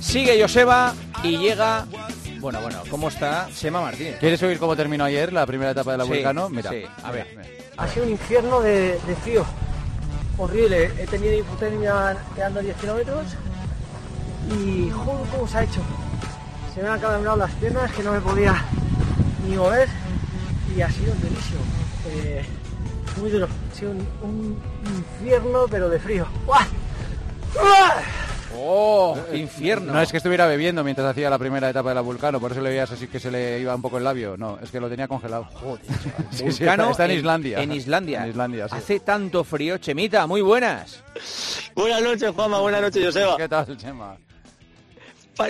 Sigue Joseba y llega. Bueno, bueno, ¿cómo está Sema Martínez? ¿Quieres oír cómo terminó ayer la primera etapa de la Sí, Vulcano? Mira, sí, a ver. Ha sido un infierno de, de frío. Horrible. He tenido hipotermia quedando 10 kilómetros. Y joder, cómo se ha hecho. Se me han acabado las piernas que no me podía ni mover. Y ha sido durísimo. Eh, muy duro. Ha sido un, un infierno, pero de frío. ¡Buah! ¡Uah! ¡Oh! ¡Infierno! No es que estuviera bebiendo mientras hacía la primera etapa de la Vulcano, por eso le veías así que se le iba un poco el labio. No, es que lo tenía congelado. Sí, sí, Vulcano está, en Islandia. En Islandia. En Islandia, sí. Hace tanto frío. Chemita, muy buenas. Buenas noches, Juanma. Buenas noches, Joseba. ¿Qué tal, Chema?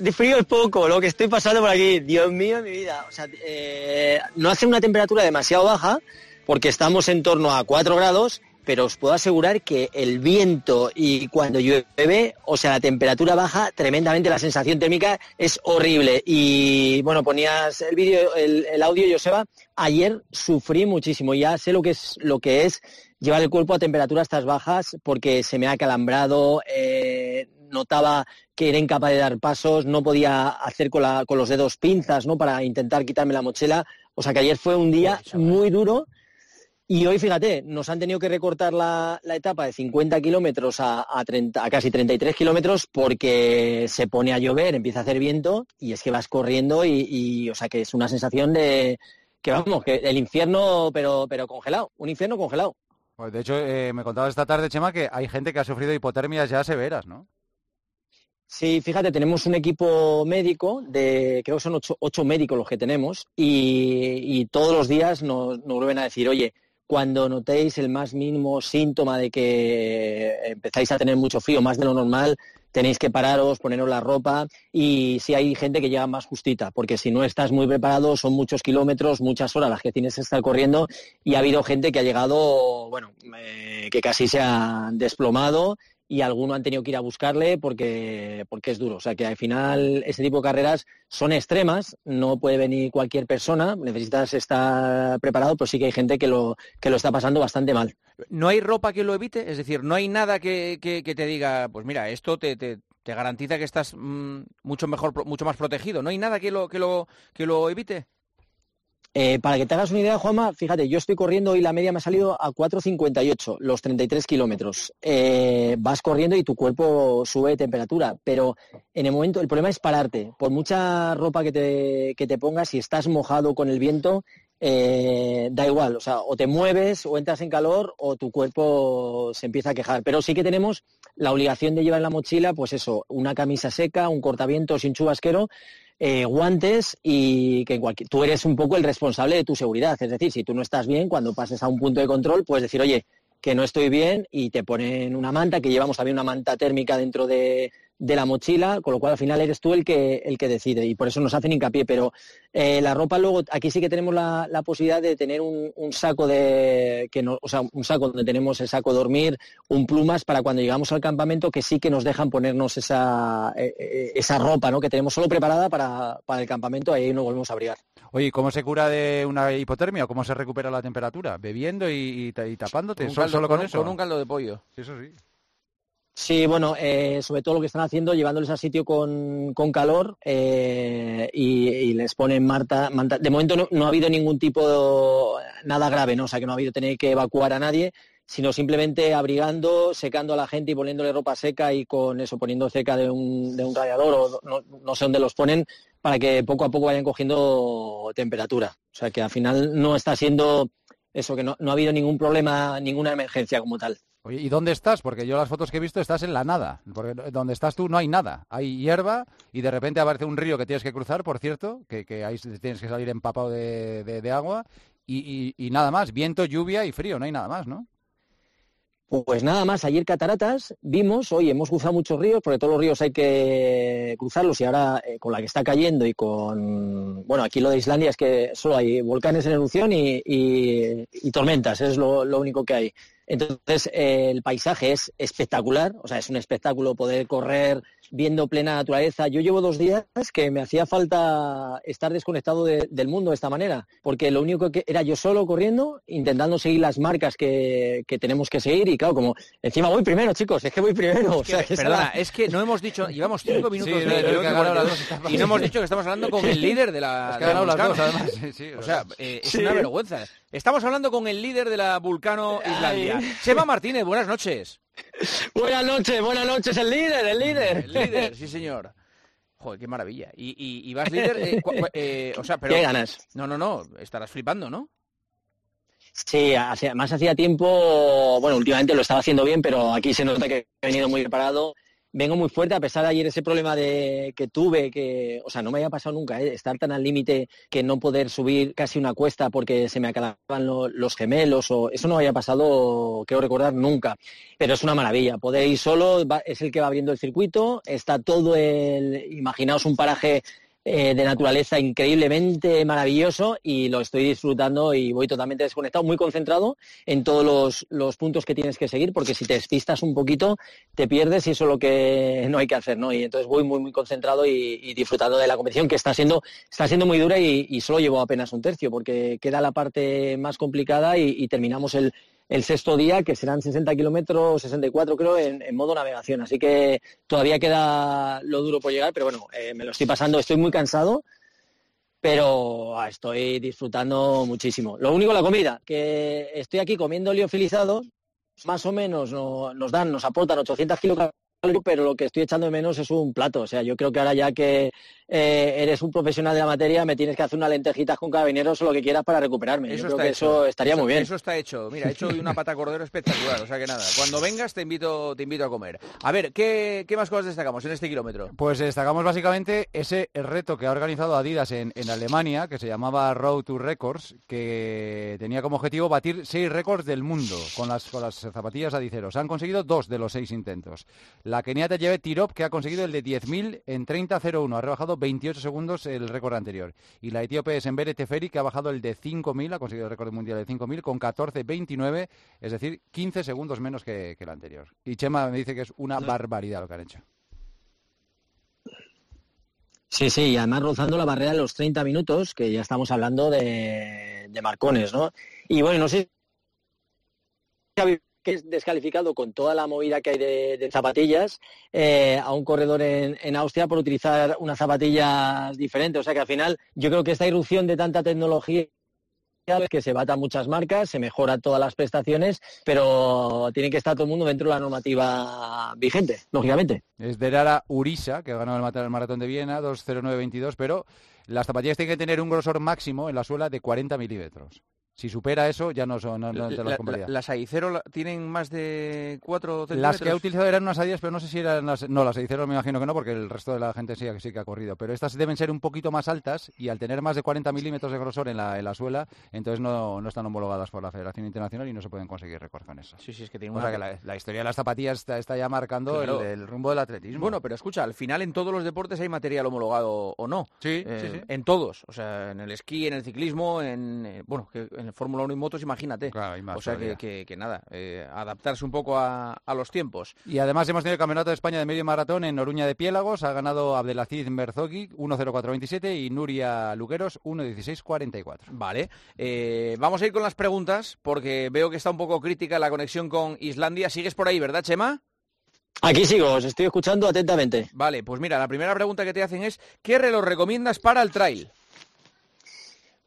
De frío es poco, lo que estoy pasando por aquí. Dios mío, mi vida. O sea, eh, no hace una temperatura demasiado baja, porque estamos en torno a 4 grados, pero os puedo asegurar que el viento y cuando llueve, o sea, la temperatura baja tremendamente, la sensación térmica es horrible. Y bueno, ponías el vídeo, el, audio, Joseba. Ayer sufrí muchísimo, ya sé lo que es lo que es llevar el cuerpo a temperaturas estas bajas porque se me ha calambrado, eh, notaba que era incapaz de dar pasos, no podía hacer con, la- con los dedos pinzas ¿no? para intentar quitarme la mochila. O sea que ayer fue un día muy duro y hoy, fíjate, nos han tenido que recortar la, la etapa de 50 kilómetros a, a 30 a casi 33 kilómetros porque se pone a llover, empieza a hacer viento y es que vas corriendo y, y, o sea que es una sensación de que vamos, que el infierno pero, pero congelado, un infierno congelado. Pues de hecho, eh, me contabas esta tarde, Chema, que hay gente que ha sufrido hipotermias ya severas, ¿no? Sí, fíjate, tenemos un equipo médico de, creo que son ocho, médicos los que tenemos, y, todos los días nos, vuelven a decir, oye, cuando notéis el más mínimo síntoma de que empezáis a tener mucho frío, más de lo normal, tenéis que pararos, poneros la ropa, y si hay gente que llega más justita, porque si no estás muy preparado, son muchos kilómetros, muchas horas las que tienes que estar corriendo, y ha habido gente que ha llegado, bueno, eh, que casi se ha desplomado, y algunos han tenido que ir a buscarle porque, porque es duro. O sea que al final ese tipo de carreras son extremas, no puede venir cualquier persona, necesitas estar preparado, pero sí que hay gente que lo, que lo está pasando bastante mal. ¿No hay ropa que lo evite? Es decir, ¿no hay nada que, que- te diga, pues mira, esto te, te- te garantiza que estás mm, mucho mejor, mucho más protegido? ¿No hay nada que lo, que lo, que lo evite? Eh, para que te hagas una idea, Juanma, fíjate, yo estoy corriendo y la media me ha salido a 4.58, los 33 kilómetros. Eh, vas corriendo y tu cuerpo sube de temperatura, pero en el momento, el problema es pararte. Por mucha ropa que te, que te pongas, si estás mojado con el viento, eh, da igual, o sea, o te mueves o entras en calor o tu cuerpo se empieza a quejar. Pero sí que tenemos la obligación de llevar en la mochila, pues eso, una camisa seca, un cortaviento sin chubasquero, eh, guantes y que cualquier- tú eres un poco el responsable de tu seguridad. Es decir, si tú no estás bien, cuando pases a un punto de control, puedes decir, oye, que no estoy bien y te ponen una manta, que llevamos también una manta térmica dentro de, de la mochila, con lo cual al final eres tú el que, el que decide y por eso nos hacen hincapié. Pero eh, la ropa luego, aquí sí que tenemos la, la posibilidad de tener un, un saco de, que no, o sea, un saco donde tenemos el saco de dormir, un plumas para cuando llegamos al campamento que sí que nos dejan ponernos esa, eh, eh, esa ropa ¿no? que tenemos solo preparada para, para el campamento y ahí nos volvemos a abrigar. Oye, ¿y ¿cómo se cura de una hipotermia? ¿Cómo se recupera la temperatura? ¿Bebiendo y, y ta- y tapándote? Con ¿Solo, caldo- solo con eso? Con un caldo de pollo. Eso sí. Sí, bueno, eh, sobre todo lo que están haciendo, llevándoles a sitio con, con calor eh, y, les ponen marta, manta. De momento no, no ha habido ningún tipo de nada grave, ¿no? O sea, que no ha habido tener que evacuar a nadie, sino simplemente abrigando, secando a la gente y poniéndole ropa seca y con eso, poniendo cerca de un, de un radiador o no, no sé dónde los ponen para que poco a poco vayan cogiendo temperatura. O sea, que al final no está siendo eso, que no, no ha habido ningún problema, ninguna emergencia como tal. Oye, ¿y dónde estás? Porque yo las fotos que he visto estás en la nada. Porque donde estás tú no hay nada. Hay hierba y de repente aparece un río que tienes que cruzar, por cierto, que, que ahí tienes que salir empapado de, de- agua. Y, y- nada más, viento, lluvia y frío, no hay nada más, ¿no? Pues nada más, ayer Cataratas vimos, hoy hemos cruzado muchos ríos, porque todos los ríos hay que cruzarlos y ahora eh, con la que está cayendo y con, bueno, aquí lo de Islandia es que solo hay volcanes en erupción y, y- y tormentas, es lo, lo único que hay. Entonces, eh, el paisaje es espectacular, o sea, es un espectáculo poder correr viendo plena naturaleza. Yo llevo dos días que me hacía falta estar desconectado del mundo de esta manera, porque lo único que era yo solo corriendo, intentando seguir las marcas que, tenemos que seguir, y claro, como encima voy primero, chicos, es que voy primero. perdona, es que no hemos dicho, llevamos cinco minutos y no hemos dicho que estamos hablando con el líder de la. Es que ha las dos, además. o sea, eh, es una vergüenza. Estamos hablando con el líder de la Vulcano Islandia. Seba Martínez, buenas noches. Buenas noches, buenas noches, el líder, el líder. El líder, sí señor. Joder, qué maravilla. Y, vas líder, eh, eh, o sea, pero... ¿Qué ganas? No, no, no, estarás flipando, ¿no? Sí, más hacía tiempo, bueno, últimamente lo estaba haciendo bien, pero aquí se nota que he venido muy preparado vengo muy fuerte a pesar de ayer ese problema de que tuve, que, o sea, no me había pasado nunca, ¿eh? estar tan al límite que no poder subir casi una cuesta porque se me acababan los gemelos, o eso no había pasado, quiero recordar, nunca. Pero es una maravilla, poder ir solo, es el que va abriendo el circuito, está todo el, imaginaos un paraje eh, de naturaleza increíblemente maravilloso y lo estoy disfrutando y voy totalmente desconectado, muy concentrado en todos los, puntos que tienes que seguir, porque si te despistas un poquito, te pierdes y eso es lo que no hay que hacer, ¿no? Y entonces voy muy, muy concentrado y, disfrutando de la competición, que está siendo, está siendo muy dura y, solo llevo apenas un tercio, porque queda la parte más complicada y terminamos el, el sexto día, que serán 60 kilómetros, 64 creo, en, modo navegación. Así que todavía queda lo duro por llegar, pero bueno, eh, me lo estoy pasando, estoy muy cansado, pero ah, estoy disfrutando muchísimo. Lo único, la comida, que estoy aquí comiendo liofilizado, más o menos nos dan, nos aportan 800 kilocalorías pero lo que estoy echando de menos es un plato. O sea, yo creo que ahora ya que eh, eres un profesional de la materia, me tienes que hacer unas lentejitas con carabineros o lo que quieras para recuperarme. Eso yo creo que eso estaría muy bien. Eso está hecho. Mira, he hecho una pata cordero espectacular. O sea que nada, cuando vengas te invito, te invito a comer. A ver, ¿qué, más cosas destacamos en este kilómetro? Pues destacamos básicamente ese reto que ha organizado Adidas en, Alemania, que se llamaba Road to Records, que tenía como objetivo batir seis récords del mundo con las, con las zapatillas adiceros. Han conseguido dos de los seis intentos. La keniata lleve Tirop, que ha conseguido el de 10.000 en 30.01. Ha rebajado 28 segundos el récord anterior. Y la etíope es Embere Teferi, que ha bajado el de 5.000, ha conseguido el récord mundial de 5.000 con 14.29, es decir, 15 segundos menos que, el anterior. Y Chema me dice que es una barbaridad lo que han hecho. Sí, sí, y además rozando la barrera de los 30 minutos, que ya estamos hablando de, de marcones, ¿no? Y bueno, no sé que es descalificado con toda la movida que hay de, zapatillas eh, a un corredor en, Austria por utilizar unas zapatillas diferentes. O sea que al final yo creo que esta irrupción de tanta tecnología que se batan muchas marcas, se mejoran todas las prestaciones, pero tiene que estar todo el mundo dentro de la normativa vigente, lógicamente. Es de Lara Urisa, que ha ganado el maratón de Viena, 2.09.22, pero las zapatillas tienen que tener un grosor máximo en la suela de 40 milímetros. Si supera eso, ya no son no, te las ¿Las Aicero tienen más de 4 centímetros? Las que he utilizado eran unas Adidas, pero no sé si eran las... No, las Aicero me imagino que no, porque el resto de la gente sí, sí que ha corrido. Pero estas deben ser un poquito más altas y al tener más de 40 milímetros de grosor en la, en la suela, entonces no, no, están homologadas por la Federación Internacional y no se pueden conseguir récords con eso. Sí, sí, es que tiene o sea que la, historia de las zapatillas está, ya marcando el, rumbo del atletismo. Bueno, pero escucha, al final en todos los deportes hay material homologado o no. Sí, sí, sí. En todos. O sea, en el esquí, en el ciclismo, en... Eh, bueno, que en el Fórmula 1 y motos imagínate. o sea que, nada, eh, adaptarse un poco a, los tiempos. Y además hemos tenido el Campeonato de España de Medio Maratón en Oruña de Piélagos. Ha ganado Abdelaziz Merzogi 1.04.27 y Nuria Lugueros 1.16.44. Vale. Eh, vamos a ir con las preguntas porque veo que está un poco crítica la conexión con Islandia. ¿Sigues por ahí, verdad, Chema? Aquí sigo, os estoy escuchando atentamente. Vale, pues mira, la primera pregunta que te hacen es ¿qué reloj recomiendas para el trail?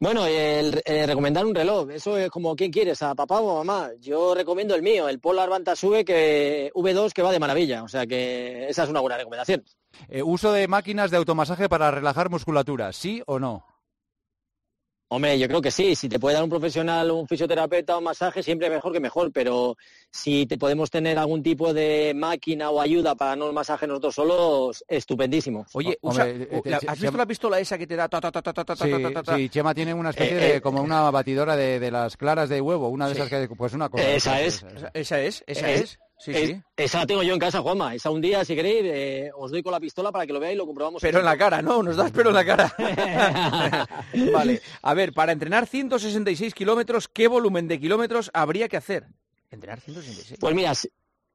Bueno, el, eh, recomendar un reloj, eso es como quién quieres, a papá o a mamá. Yo recomiendo el mío, el Polar V, que, V2 que va de maravilla, o sea que esa es una buena recomendación. Eh, uso de máquinas de automasaje para relajar musculatura, ¿sí o no? Hombre, yo creo que sí. Si te puede dar un profesional, un fisioterapeuta o un masaje, siempre mejor que mejor. Pero si te podemos tener algún tipo de máquina o ayuda para no el masaje nosotros solos, estupendísimo. Oye, ¿has visto la pistola esa que te da? sí, Chema tiene una especie de como una batidora de, las claras de huevo, una de esas que pues una cosa. Esa es. Esa es. Esa es. Sí, sí. Esa la tengo yo en casa, Juanma. Esa un día, si queréis, eh, os doy con la pistola para que lo veáis y lo comprobamos. Pero en la cara, ¿no? Nos das pero en la cara. vale. A ver, para entrenar 166 kilómetros, ¿qué volumen de kilómetros habría que hacer? Entrenar 166. Pues mira,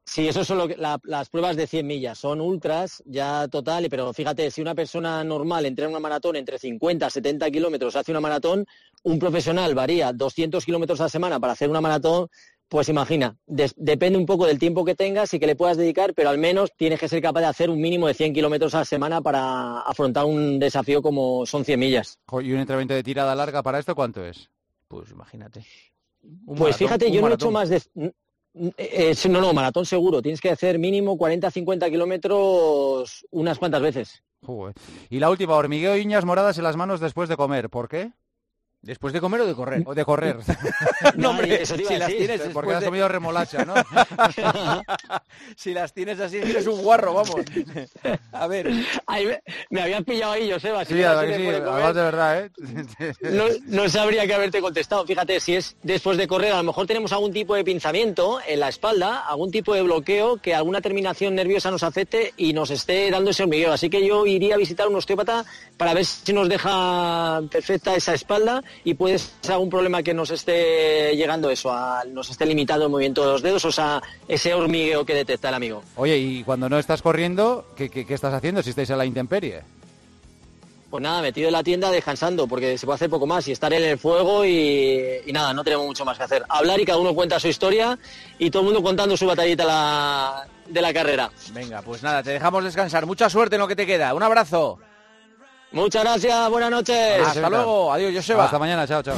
Sí, eso son lo que, la, las pruebas de 100 millas, son ultras ya total, pero fíjate, si una persona normal entrena una maratón entre 50 y 70 kilómetros, hace una maratón, un profesional varía 200 kilómetros a la semana para hacer una maratón, pues imagina, des, depende un poco del tiempo que tengas y que le puedas dedicar, pero al menos tienes que ser capaz de hacer un mínimo de 100 kilómetros a la semana para afrontar un desafío como son 100 millas. ¿Y un entrenamiento de tirada larga para esto cuánto es? Pues imagínate. Un pues maratón, fíjate, yo no he hecho más de eh, no, no, maratón seguro. Tienes que hacer mínimo 40-50 kilómetros unas cuantas veces. Joder. Y la última, hormigueo y uñas moradas en las manos después de comer. ¿Por qué? ¿Después de comer o de correr? O de correr. no, hombre, eso si las tienes Porque has comido remolacha, ¿no? si las tienes así, eres un guarro, vamos. A ver. Ay, me, me, habías pillado ahí, Joseba. Si sí, a sí, de, de verdad, ¿eh? no, no, sabría que haberte contestado. Fíjate, si es después de correr, a lo mejor tenemos algún tipo de pinzamiento en la espalda, algún tipo de bloqueo que alguna terminación nerviosa nos afecte y nos esté dando ese hormigueo. Así que yo iría a visitar a un osteópata para ver si nos deja perfecta esa espalda y puede ser algún problema que nos esté llegando eso, a, nos esté limitando el movimiento de los dedos, o sea, ese hormigueo que detecta el amigo. Oye, y cuando no estás corriendo, ¿qué, qué, qué estás haciendo si estáis en la intemperie? Pues nada, metido en la tienda descansando, porque se puede hacer poco más y estar en el fuego y, y, nada, no tenemos mucho más que hacer. Hablar y cada uno cuenta su historia y todo el mundo contando su batallita la, de la carrera. Venga, pues nada, te dejamos descansar. Mucha suerte en lo que te queda. Un abrazo. Muchas gracias, buenas noches. Hasta luego, adiós, Joseba. Hasta mañana, chao, chao.